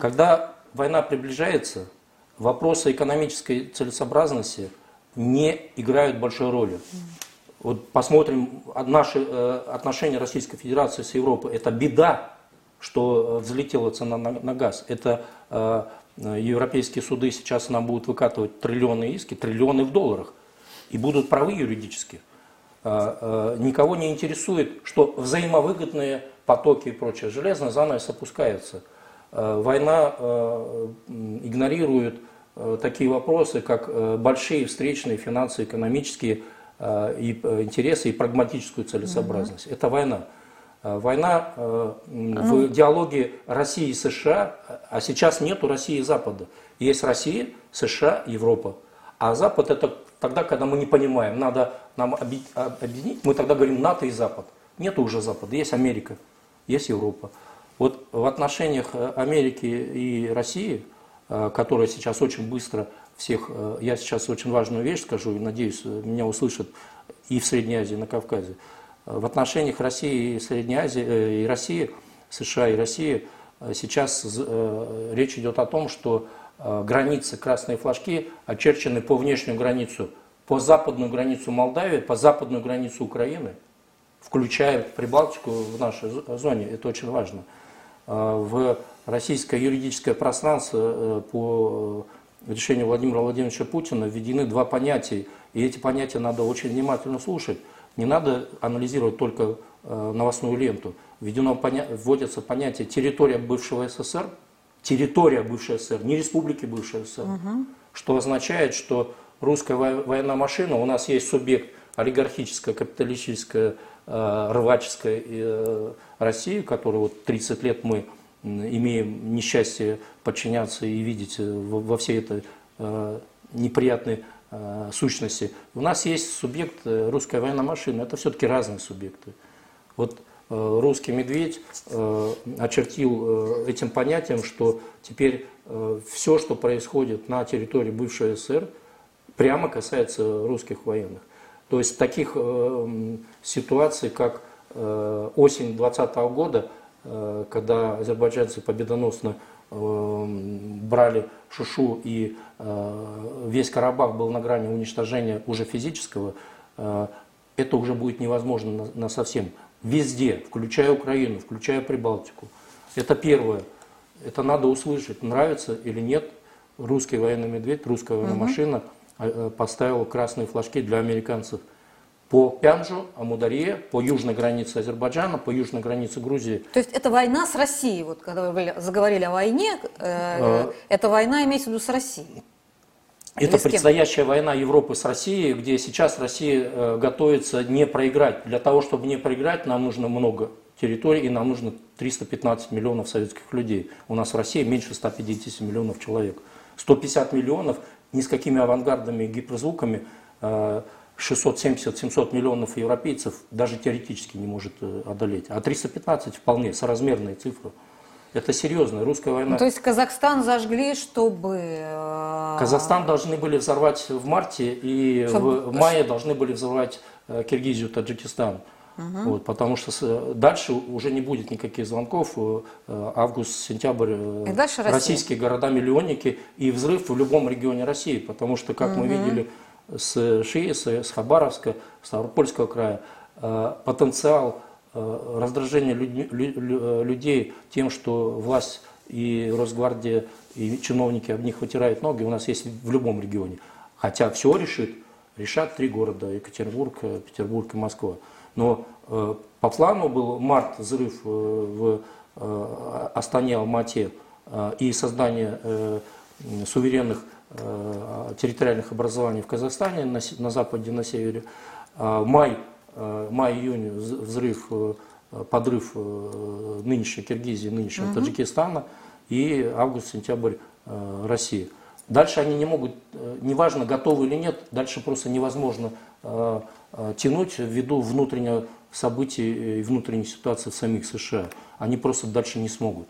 Когда война приближается, вопросы экономической целесообразности не играют большой роли. Вот посмотрим наши э, отношения Российской Федерации с Европой. Это беда, что взлетела цена на, на газ. Это э, европейские суды сейчас нам будут выкатывать триллионы иски, триллионы в долларах. И будут правы юридически. Э, никого не интересует, что взаимовыгодные потоки и прочее. Железный занавес опускается. Война игнорирует такие вопросы, как большие встречные финансово-экономические Э, и э, интересы, и прагматическую целесообразность. Угу. Это война. Э, война в диалоге России и США, а сейчас нету России и Запада. Есть Россия, США, Европа. А Запад это тогда, когда мы не понимаем, надо нам объединить, мы тогда говорим НАТО и Запад. Нету уже Запада, есть Америка, есть Европа. Вот в отношениях Америки и России, которая сейчас очень быстро всех. Э, я сейчас очень важную вещь скажу, и надеюсь, меня услышат и в Средней Азии, и на Кавказе. Э, в отношениях России и Средней Азии, э, и России, США и России, сейчас речь идет о том, что границы, красные флажки очерчены по внешнюю границу, по западную границу Молдавии, по западную границу Украины, включая Прибалтику в нашей зоне. Это очень важно. В российское юридическое пространство по решению Владимира Владимировича Путина введены два понятия, и эти понятия надо очень внимательно слушать. Не надо анализировать только э, новостную ленту. Введено, поня... вводится понятие территория бывшего СССР, территория бывшей СССР, не республики бывшей СССР, угу. что означает, что русская военная машина, у нас есть субъект олигархическая, капиталистическая, э, рваческая э, Россия, которую вот 30 лет мы имеем несчастье подчиняться и видеть э, во всей этой неприятной сущности. У нас есть субъект русская военная машина, это все-таки разные субъекты. Вот русский медведь очертил этим понятием, что теперь все, что происходит на территории бывшей СССР, прямо касается русских военных. То есть таких ситуаций, как осень 2020 года, Э, когда азербайджанцы победоносно э, брали Шушу и э, весь Карабах был на грани уничтожения уже физического, это уже будет невозможно на совсем. Везде, включая Украину, включая Прибалтику. Это первое. Это надо услышать, нравится или нет. Русский военный медведь, русская военная машина поставила красные флажки для американцев – по Пянжу, Амударье, по южной границе Азербайджана, по южной границе Грузии. То есть это война с Россией, вот когда вы заговорили о войне, э, э, эта война имеется в виду с Россией? Это предстоящая война Европы с Россией, где сейчас Россия э, готовится не проиграть. Для того, чтобы не проиграть, нам нужно много территорий, и нам нужно 315 миллионов советских людей. У нас в России меньше 150 миллионов человек. 150 миллионов ни с какими авангардными гиперзвуками э, 670-700 миллионов европейцев даже теоретически не может э, одолеть. А 315 вполне соразмерные цифры. Это серьезная русская война. Ну, то есть Казахстан зажгли, чтобы... Э, Казахстан должны были взорвать в марте, и чтобы... в мае должны были взорвать э, Киргизию, Таджикистан. Угу. Вот, потому что дальше уже не будет никаких звонков. Август, сентябрь, и дальше российские города-миллионники и взрыв в любом регионе России. Потому что, как угу. мы видели, с Шииса, с Хабаровска, Ставропольского края, э, потенциал э, раздражения людей тем, что власть и Росгвардия, и чиновники об них вытирают ноги, у нас есть в любом регионе. Хотя все решит, решат три города, Екатеринбург, Петербург и Москва. Но э, по плану был март взрыв в Астане, Алмате и создание суверенных Э, территориальных образований в Казахстане, на, на западе, на севере. А, май, э, май-июнь взрыв, э, подрыв нынешней Киргизии, нынешнего угу. Таджикистана и август-сентябрь России. Дальше они не могут, неважно, готовы или нет, дальше просто невозможно тянуть ввиду внутреннего событий и внутренней ситуации в самих США. Они просто дальше не смогут.